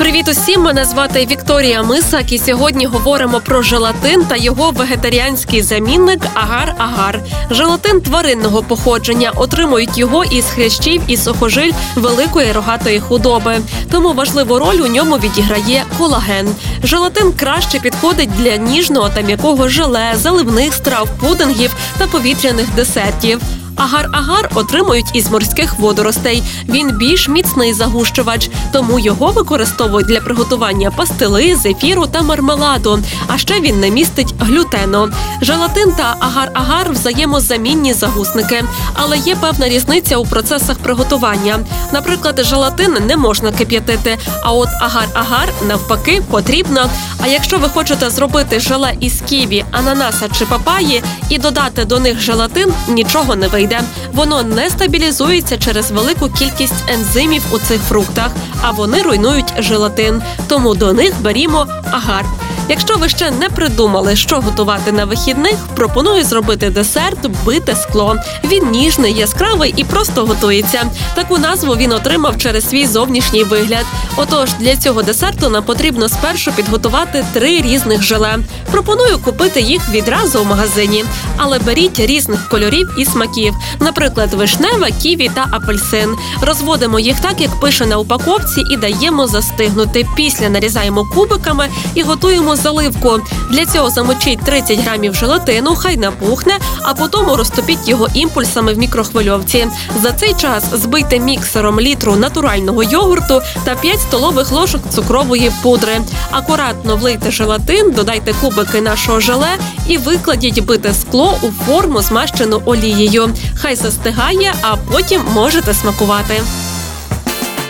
Привіт усім! Мене звати Вікторія Мисак, і сьогодні говоримо про желатин та його вегетаріанський замінник агар-агар. Желатин тваринного походження отримують його із хрящів і сухожиль великої рогатої худоби. Тому важливу роль у ньому відіграє колаген. Желатин краще підходить для ніжного та м'якого желе, заливних страв, пудингів та повітряних десертів. Агар-агар отримують із морських водоростей. Він більш міцний загущувач, тому його використовують для приготування пастили, зефіру та мармеладу. А ще він не містить глютену. Желатин та агар-агар взаємозамінні загусники, але є певна різниця у процесах приготування. Наприклад, желатин не можна кип'ятити, а от агар-агар навпаки потрібно. А якщо ви хочете зробити желе із ківі, ананаса чи папаї і додати до них желатин, нічого не вийде. Воно не стабілізується через велику кількість ензимів у цих фруктах, а вони руйнують желатин. Тому до них берімо агар. Якщо ви ще не придумали, що готувати на вихідних, пропоную зробити десерт бите скло. Він ніжний, яскравий і просто готується. Таку назву він отримав через свій зовнішній вигляд. Отож, для цього десерту нам потрібно спершу підготувати три різних желе. Пропоную купити їх відразу в магазині, але беріть різних кольорів і смаків, наприклад, вишневе, ківі та апельсин. Розводимо їх так, як пише на упаковці, і даємо застигнути. Після нарізаємо кубиками і готуємо заливку. Для цього замочіть 30 грамів желатину, хай напухне, а потім розтопіть його імпульсами в мікрохвильовці. За цей час збийте міксером літру натурального йогурту та 5 столових ложок цукрової пудри. Акуратно влийте желатин, додайте кубики нашого желе і викладіть бите скло у форму, змащену олією. Хай застигає, а потім можете смакувати.